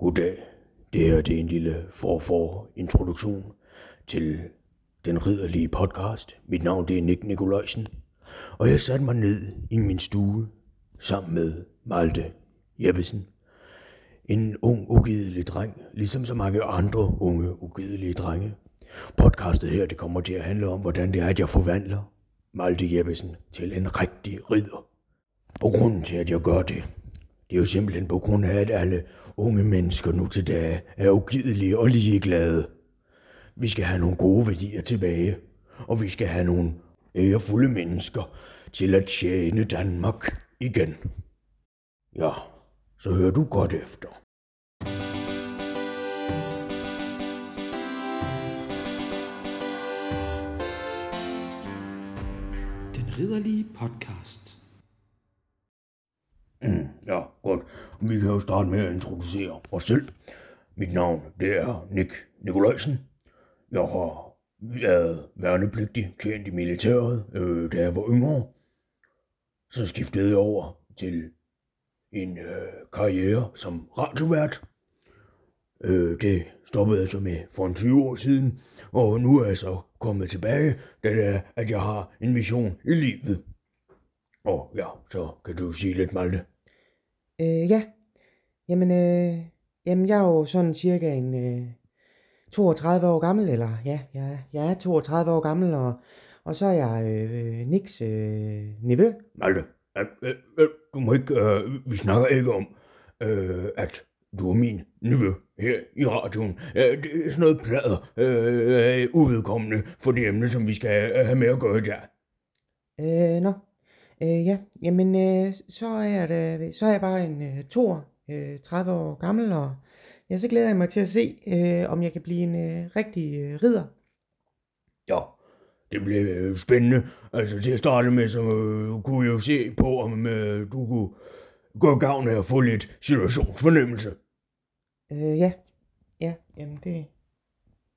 Goddag. Det her det er en lille for-for-introduktion til den ridderlige podcast. Mit navn det er Nick Nikolajsen. Og jeg satte mig ned i min stue sammen med Malte Jeppesen. En ung, ugidelig dreng, ligesom så mange andre unge, ugidelige drenge. Podcastet her det kommer til at handle om, hvordan det er, at jeg forvandler Malte Jeppesen til en rigtig ridder. Og grunden til, at jeg gør det, det er jo simpelthen på grund af, at alle unge mennesker nu til dage er ugidelige og ligeglade. Vi skal have nogle gode værdier tilbage, og vi skal have nogle ærefulde mennesker til at tjene Danmark igen. Ja, så hører du godt efter. Den ridderlige podcast. Mm, ja, godt. Vi kan jo starte med at introducere os selv. Mit navn, det er Nick Nikolajsen. Jeg har været værnepligtig, tjent i militæret, øh, da jeg var yngre. Så skiftede jeg over til en øh, karriere som radiovært. Øh, det stoppede jeg så med for en 20 år siden, og nu er jeg så kommet tilbage, da det er, at jeg har en mission i livet. Og ja, så kan du sige lidt, Malte. Øh, ja. Jamen, øh, jamen, jeg er jo sådan cirka en øh, 32 år gammel, eller ja, jeg, jeg er 32 år gammel, og, og så er jeg øh, Nix øh, nevø. Malte, øh, øh, øh, du må ikke, øh, vi snakker ikke om, øh, at du er min nevø her i radioen. Øh, det er sådan noget plader, øh, uvedkommende for det emne, som vi skal øh, have med at gøre i dag. Øh, nå. Øh, ja, jamen, øh, så er da, så er jeg bare en øh, tor, øh, 30 år gammel, og ja, så glæder jeg mig til at se, øh, om jeg kan blive en øh, rigtig øh, ridder. Ja, det bliver øh, spændende. Altså til at starte med, så øh, kunne jeg jo se på, om øh, du kunne gøre gavn af at få lidt situationsfornemmelse. Øh, ja, ja, jamen det,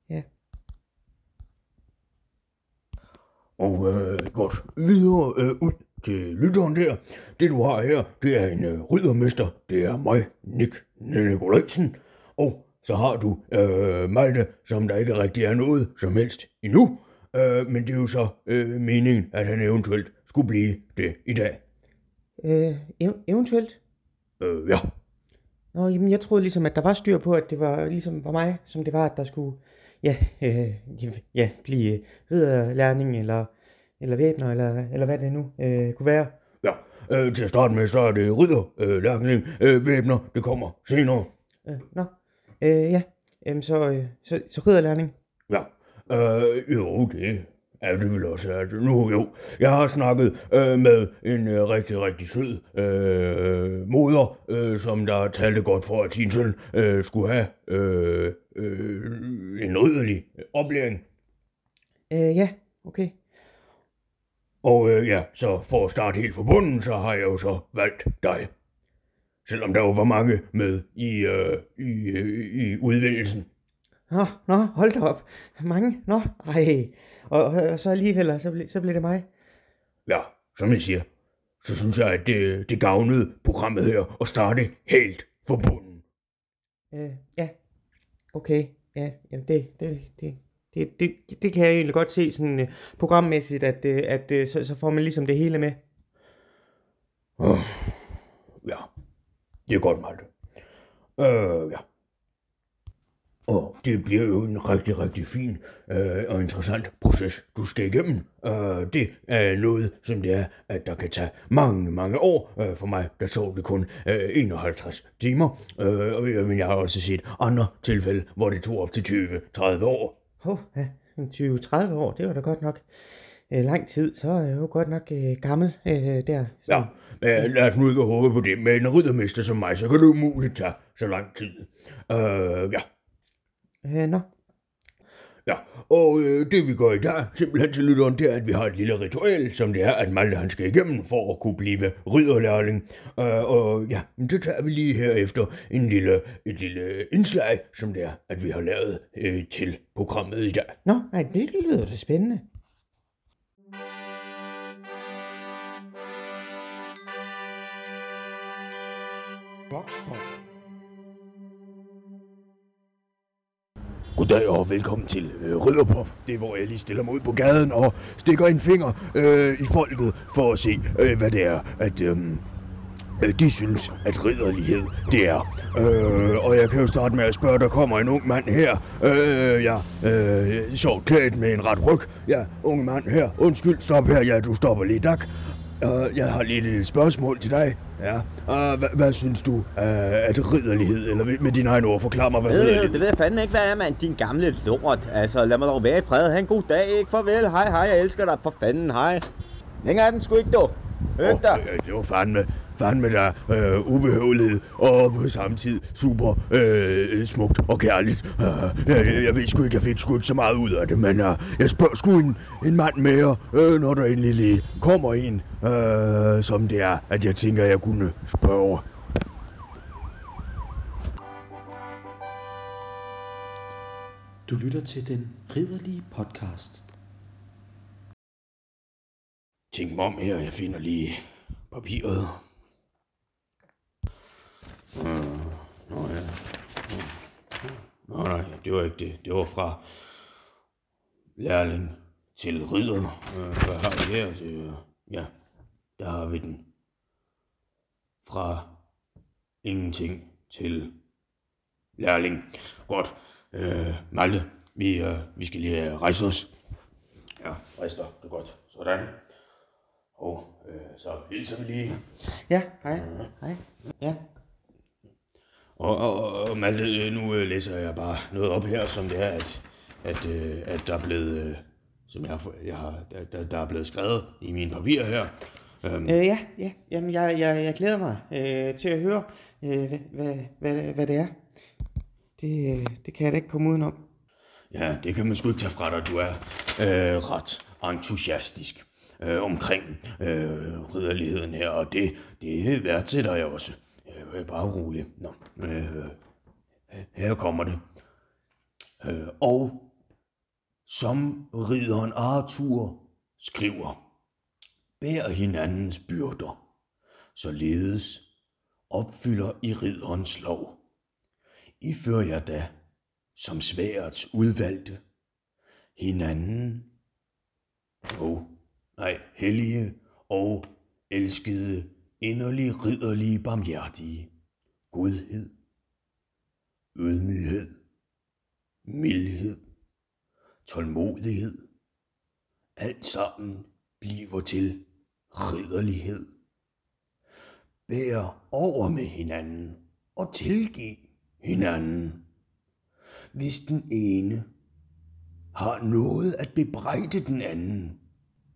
ja. Og øh, godt videre øh, ud til lytteren der. Det du har her, det er en øh, riddermester. Det er mig, Nick Nikolajsen. Og så har du øh, Malte, som der ikke rigtig er noget som helst endnu. Øh, men det er jo så øh, meningen, at han eventuelt skulle blive det i dag. Øh, ev- eventuelt. Øh, ja. Nå, jamen, jeg troede ligesom, at der var styr på, at det var ligesom var mig, som det var, at der skulle, ja, øh, ja blive ridderlærning, eller, eller væbner, eller, eller hvad det nu øh, kunne være. Ja, øh, til at starte med, så er det ridder, øh, lærkning, øh, væbner, det kommer senere. Øh, nå, øh, ja, Jamen, så, øh, så, så ridderlærning. Ja, øh, jo, det er det vel også. At nu jo, jeg har snakket øh, med en øh, rigtig, rigtig sød øh, moder, øh, som der talte godt for, at sin søn øh, skulle have øh, øh, en ridderlig oplæring. Øh, ja, okay. Og øh, ja, så for at starte helt fra bunden, så har jeg jo så valgt dig. Selvom der jo var mange med i, øh, i, øh, i udvælgelsen. Nå, nå, hold da op. Mange, nå, ej. Og, og, og så alligevel, så, ble, så blev det mig. Ja, som jeg siger, så synes jeg, at det, det gavnede programmet her at starte helt fra bunden. Øh, ja, okay, ja, jamen det, det, det, det, det, det kan jeg egentlig godt se sådan uh, programmæssigt, at, uh, at uh, så, så får man ligesom det hele med. Uh, ja, det er godt, Malte. Øh, ja. Og det bliver jo en rigtig, rigtig fin øh, og interessant proces, du skal igennem. Øh, det er noget, som det er, at der kan tage mange, mange år. Øh, for mig, der tog det kun øh, 51 timer. Øh, og- men jeg har også set andre tilfælde, hvor det tog op til 20-30 år. Hov, ja, 20-30 år, det var da godt nok øh, lang tid, så er jeg jo godt nok øh, gammel øh, der. Så, Ja, men lad os nu ikke håbe på det. Med en riddermester som mig, så kan det umuligt tage så lang tid. Øh, ja. Øh, nå, Ja, og øh, det vi gør i dag, simpelthen til lytteren, det er, at vi har et lille ritual, som det er, at Malte han skal igennem for at kunne blive ridderlærling. Øh, og ja, men det tager vi lige her efter en lille, et lille indslag, som det er, at vi har lavet øh, til programmet i dag. nå, nej, det lyder da spændende. Voxpop. Goddag og velkommen til øh, Ridderpop. Det er, hvor jeg lige stiller mig ud på gaden og stikker en finger øh, i folket for at se, øh, hvad det er, at øh, øh, de synes, at ridderlighed det er. Øh, og jeg kan jo starte med at spørge, der kommer en ung mand her. Øh, ja, øh, sjovt klædt med en ret ryg. Ja, unge mand her. Undskyld, stop her. Ja, du stopper lige, tak. Uh, jeg har lige et spørgsmål til dig. Ja. Uh, hvad, hvad synes du uh, at ridderlighed, eller med, dine egne ord, forklar mig, hvad ridderlighed det ved jeg fandme ikke, hvad er, mand. Din gamle lort. Altså, lad mig dog være i fred. Ha' en god dag, ikke? Farvel. Hej, hej. Jeg elsker dig. For fanden, hej. Længere er den sgu ikke, du. Dig. Oh, det var fandme, fandme der øh, ubehøvelighed, og på samme tid super øh, smukt og kærligt. Uh, jeg, jeg ved sgu ikke, jeg fik sgu ikke så meget ud af det, men uh, jeg spørger sgu en, en mand mere, øh, når der endelig lige kommer en, øh, som det er, at jeg tænker, jeg kunne spørge. Du lytter til den ridderlige podcast. Tænk mig om her, jeg finder lige papiret. Øh, nå ja. Nå nej, det var ikke det. Det var fra lærling til ridder. Øh, hvad har vi her? Det, ja, der har vi den. Fra ingenting til lærling. Godt. Øh, Malte, vi, øh, vi skal lige øh, rejse os. Ja, rejser. Det er godt. Sådan. Og øh, så hilser vi lige. Ja, hej. Hej. Ja. Og, og, og Malte, øh, nu øh, læser jeg bare noget op her, som det er, at, at, øh, at der er blevet, som jeg, jeg har, der, der, er blevet skrevet i mine papirer her. Øhm, Øh, ja, ja. Jamen, jeg, jeg, jeg glæder mig øh, til at høre, øh, hvad, hvad, hvad, hvad det er. Det, øh, det kan jeg da ikke komme udenom. Ja, det kan man sgu ikke tage fra dig. Du er øh, ret entusiastisk øh, omkring øh, ridderligheden her, og det, det værdsætter jeg også. Øh, øh, bare rolig. Nå, øh, øh, her kommer det. Øh, og som ridderen Arthur skriver, bær hinandens byrder, således opfylder I ridderens lov. I fører jer da som sværets udvalgte, hinanden, og nej, hellige og elskede, inderlig ridderlige, barmhjertige, godhed, ydmyghed, mildhed, tålmodighed, alt sammen bliver til ridderlighed. Bær over med hinanden og tilgiv hinanden. Hvis den ene har noget at bebrejde den anden,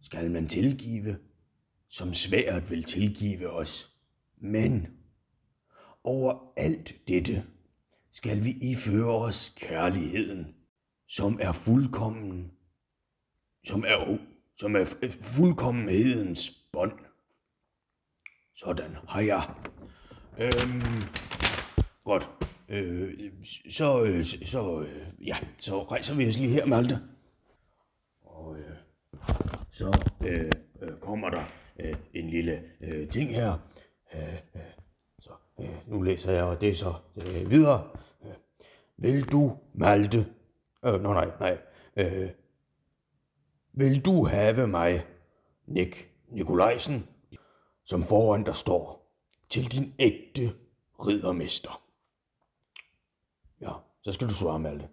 skal man tilgive, som svært vil tilgive os. Men over alt dette skal vi iføre os kærligheden, som er fuldkommen, som er, som er fuldkommenhedens bånd. Sådan har jeg. Øhm, godt. Øh, så, øh, så, øh, ja, så rejser vi os lige her, Malte. Og øh, så øh, øh, kommer der øh, en lille øh, ting her. Øh, øh, så øh, nu læser jeg og det så øh, videre. Øh, vil du, Malte? Øh, no, nej, nej. Øh, vil du have mig, Nick Nikolajsen, som foran der står, til din ægte riddermester? Ja, så skal du svare, Malte.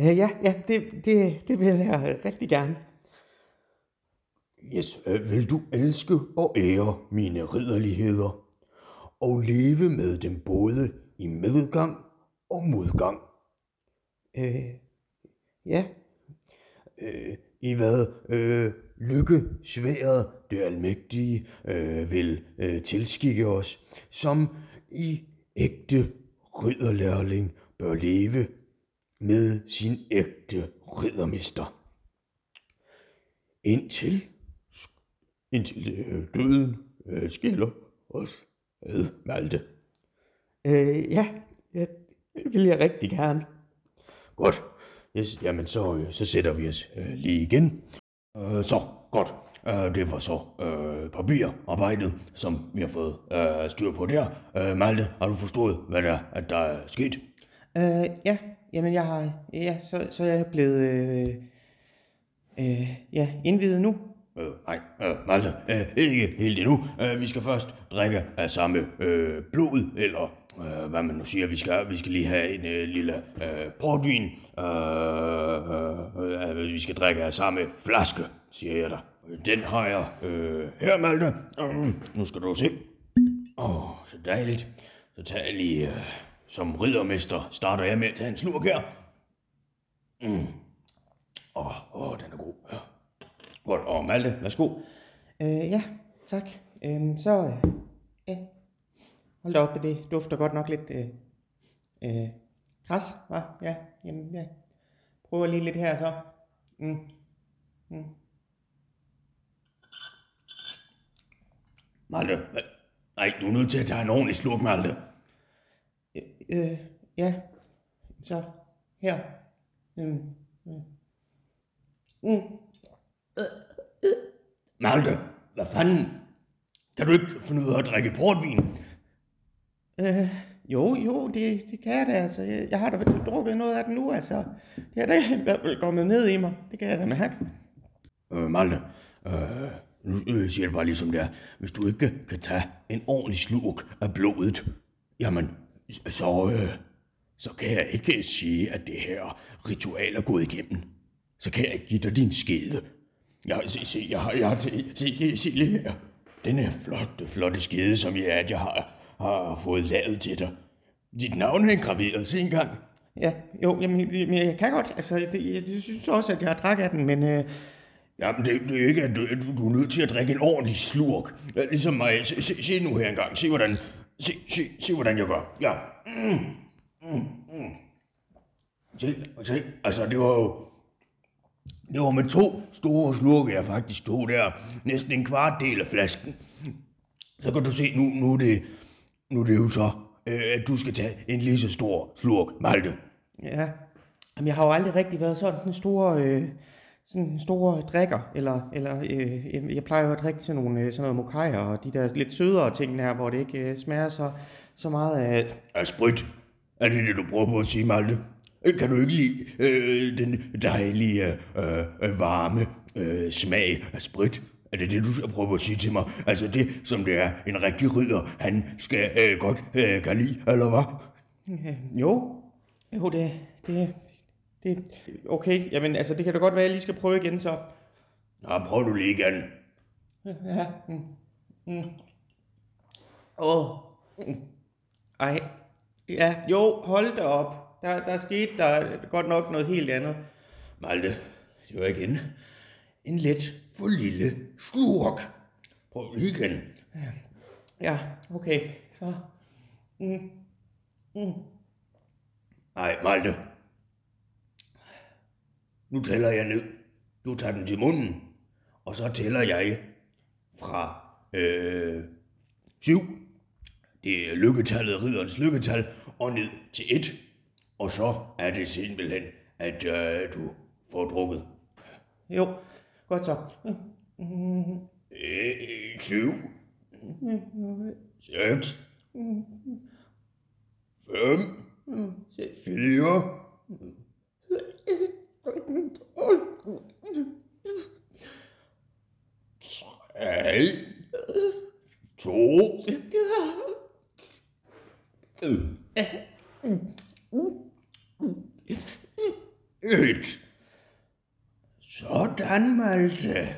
Øh, ja, ja, det, det, det vil jeg rigtig gerne. Yes, øh, vil du elske og ære mine ridderligheder, og leve med dem både i medgang og modgang? Øh, ja, Øh, I hvad øh, lykke sværet det almægtige øh, vil øh, tilskikke os, som i ægte ridderlærling bør leve med sin ægte riddermester. Indtil, indtil øh, døden øh, skiller os ad, Malte. øh, ja, ja, det vil jeg rigtig gerne. Godt. Yes, jamen, så, øh, så sætter vi os øh, lige igen. Øh, så, godt. Øh, det var så øh, papirarbejdet, som vi har fået øh, styr på der. Øh, Malte, har du forstået, hvad der, at der er sket? Øh, ja, jamen jeg har, ja, så, så er jeg blevet, øh, øh, ja, indvidet nu. Øh, nej, øh, Malte, øh, ikke helt endnu. Øh, vi skal først drikke af samme øh, blod, eller øh, hvad man nu siger. Vi skal, vi skal lige have en øh, lille øh, portvin. Øh, øh, øh, vi skal drikke af samme flaske, siger jeg dig. Den har jeg øh, her, Malte. Øh, mm, nu skal du se. Åh, oh, så dejligt. Så tager jeg lige, øh, som riddermester, starter jeg med at tage en slurk her. Mm. Åh, oh, oh, den er god. Ja. Godt, og Malte, værsgo. Øh, ja, tak. Øhm, så, øh, ja, hold da op, det dufter godt nok lidt, øh, øh, græs, hva? Ja, jamen, ja. Prøver lige lidt her så. Mm. Mm. Malte, nej, du er nødt til at tage en ordentlig slurk, Malte. Øh, øh, ja, så, her. Mm. Mm. Mm. Malte, hvad fanden? Kan du ikke finde ud af at drikke portvin? Øh, jo, jo, det, det kan jeg da, altså. Jeg, jeg har da drukket noget af det nu, altså. Det er da i hvert fald kommet ned i mig. Det kan jeg da mærke. Øh, Malte, øh, nu siger det bare ligesom det er. Hvis du ikke kan tage en ordentlig slurk af blodet, jamen, så, øh, så kan jeg ikke sige, at det her ritual er gået igennem. Så kan jeg ikke give dig din skede. Jeg, se, se, jeg har, jeg har, se, se, se lige her. Den er flotte, flotte skede, som jeg, at jeg har, har fået lavet til dig. Dit navn er engraveret, se engang. Ja, jo, jamen, jamen, jeg kan godt, altså, det, jeg, jeg synes også, at jeg har drakket af den, men øh, Jamen, det, det er ikke, at du, du, du er nødt til at drikke en ordentlig slurk. Ja, Ligesom mig. Se, se, se nu her engang. Se, hvordan, se, se, se, hvordan jeg gør. Ja. Mm, mm, mm. Se, se, altså, det var jo... Det var med to store slurke, jeg faktisk tog der. Næsten en kvart del af flasken. Så kan du se, nu, nu, er, det, nu er det jo så, øh, at du skal tage en lige så stor slurk, Malte. ja. Jamen, jeg har jo aldrig rigtig været sådan en stor, øh, sådan en stor drikker, eller, eller øh, jeg, plejer jo at drikke sådan nogle, øh, sådan noget mokajer, og de der lidt sødere ting der, hvor det ikke øh, smager så, så meget af, Er sprit? Er det det, du prøver på at sige, Malte? Øh, Kan du ikke lide øh, den dejlige, øh, øh, varme øh, smag af sprit? Er det det, du skal prøve at sige til mig? Altså det, som det er en rigtig ridder, han skal øh, godt øh, kan lide, eller hvad? Øh, jo, jo, det, det, det, okay, jamen altså, det kan da godt være, at jeg lige skal prøve igen så. Nå, prøv du lige igen. Ja, mm, mm. Åh, mm. ej, ja, jo, hold da op. Der, der skete der godt nok noget helt andet. Malte, det var igen en let for lille slurk. Prøv lige igen. Ja, okay, så, mm, mm. Nej, Malte. Nu tæller jeg ned. Du tager den til munden. Og så tæller jeg fra øh, syv. Det er lykketallet, ridderens lykketal, og ned til et. Og så er det simpelthen, at øh, du får drukket. Jo, godt så. Mm, Øh, syv. Seks. Fem. Fire. Tre. To. Født. Sådan, Malte.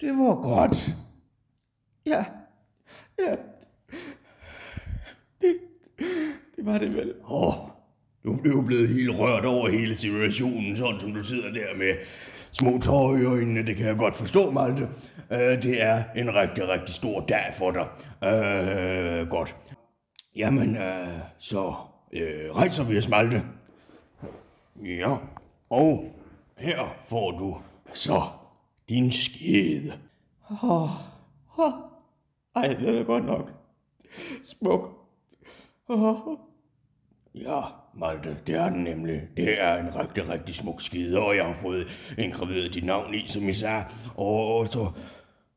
Det var godt. Ja, ja, det, det var det vel. Åh, du blev blevet helt rørt over hele situationen, sådan som du sidder der med små tårer i øjnene. Det kan jeg godt forstå, Malte. Uh, det er en rigtig, rigtig stor dag for dig. Uh, godt. Jamen, uh, så uh, rejser vi os, Malte. Ja, og her får du så din skede. Åh, åh, ej, det er godt nok. Smuk. Åh, Ja, Malte, det er den nemlig. Det er en rigtig, rigtig smuk skide, og jeg har fået engraveret dit navn i, som I sagde. Og så,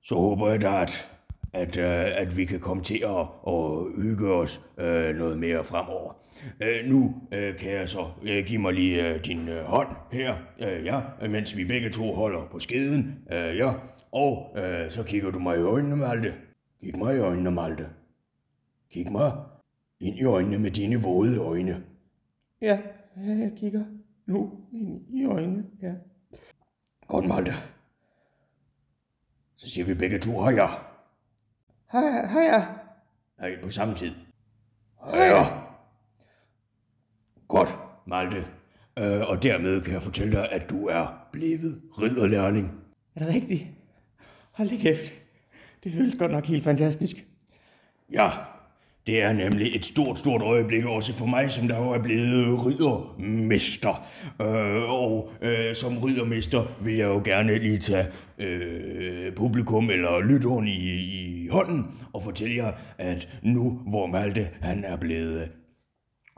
så håber jeg da, at, at, øh, at vi kan komme til at, at hygge os øh, noget mere fremover. Øh, nu øh, kan jeg så øh, give mig lige øh, din øh, hånd her, øh, ja, mens vi begge to holder på skeden, øh, ja, og øh, så kigger du mig i øjnene, Malte. Kig mig i øjnene, Malte. Kig mig ind i øjnene med dine våde øjne. Ja, jeg kigger nu ind i øjnene, ja. Godt, Malte. Så siger vi begge to hej. Hej, hej, Nej, på samme tid. Hej. Godt, Malte. Øh, og dermed kan jeg fortælle dig, at du er blevet ridderlærling. er det rigtigt? Hold da kæft. Det føles godt nok helt fantastisk. Ja, det er nemlig et stort, stort øjeblik også for mig, som der jo er blevet riddermester. Øh, og øh, som riddermester vil jeg jo gerne lige tage øh, publikum eller lytteren i, i hånden og fortælle jer, at nu hvor Malte han er blevet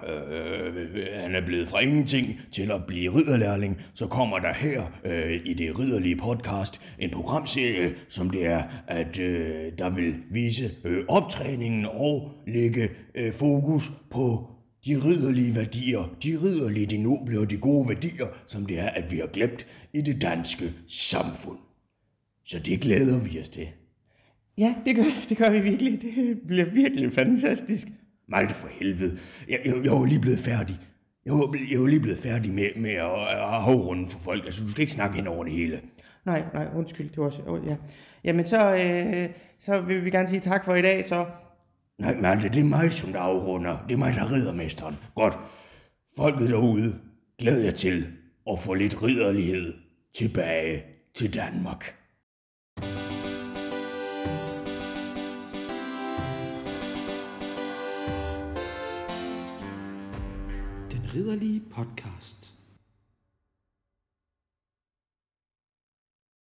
Øh, han er blevet fra ingenting til at blive ridderlærling, så kommer der her øh, i det ridderlige podcast en programserie, som det er, at øh, der vil vise øh, optræningen og lægge øh, fokus på de ridderlige værdier, de ridderlige, de noble og de gode værdier, som det er, at vi har glemt i det danske samfund. Så det glæder vi os til. Ja, det gør, det gør vi virkelig. Det bliver virkelig fantastisk. Malte for helvede. Jeg, jeg, jeg var lige blevet færdig. Jeg var, jeg var lige blevet færdig med, med at, at afrunde for folk. Altså, du skal ikke snakke hen over det hele. Nej, nej, undskyld, det var også, ja. Jamen så, øh, så vil vi gerne sige tak for i dag, så. Nej, Malte, det er mig, som der afrunder. Det er mig, der er riddermesteren. Godt. Folket derude, glæder jeg til at få lidt ridderlighed tilbage til Danmark. Ridderlige podcast.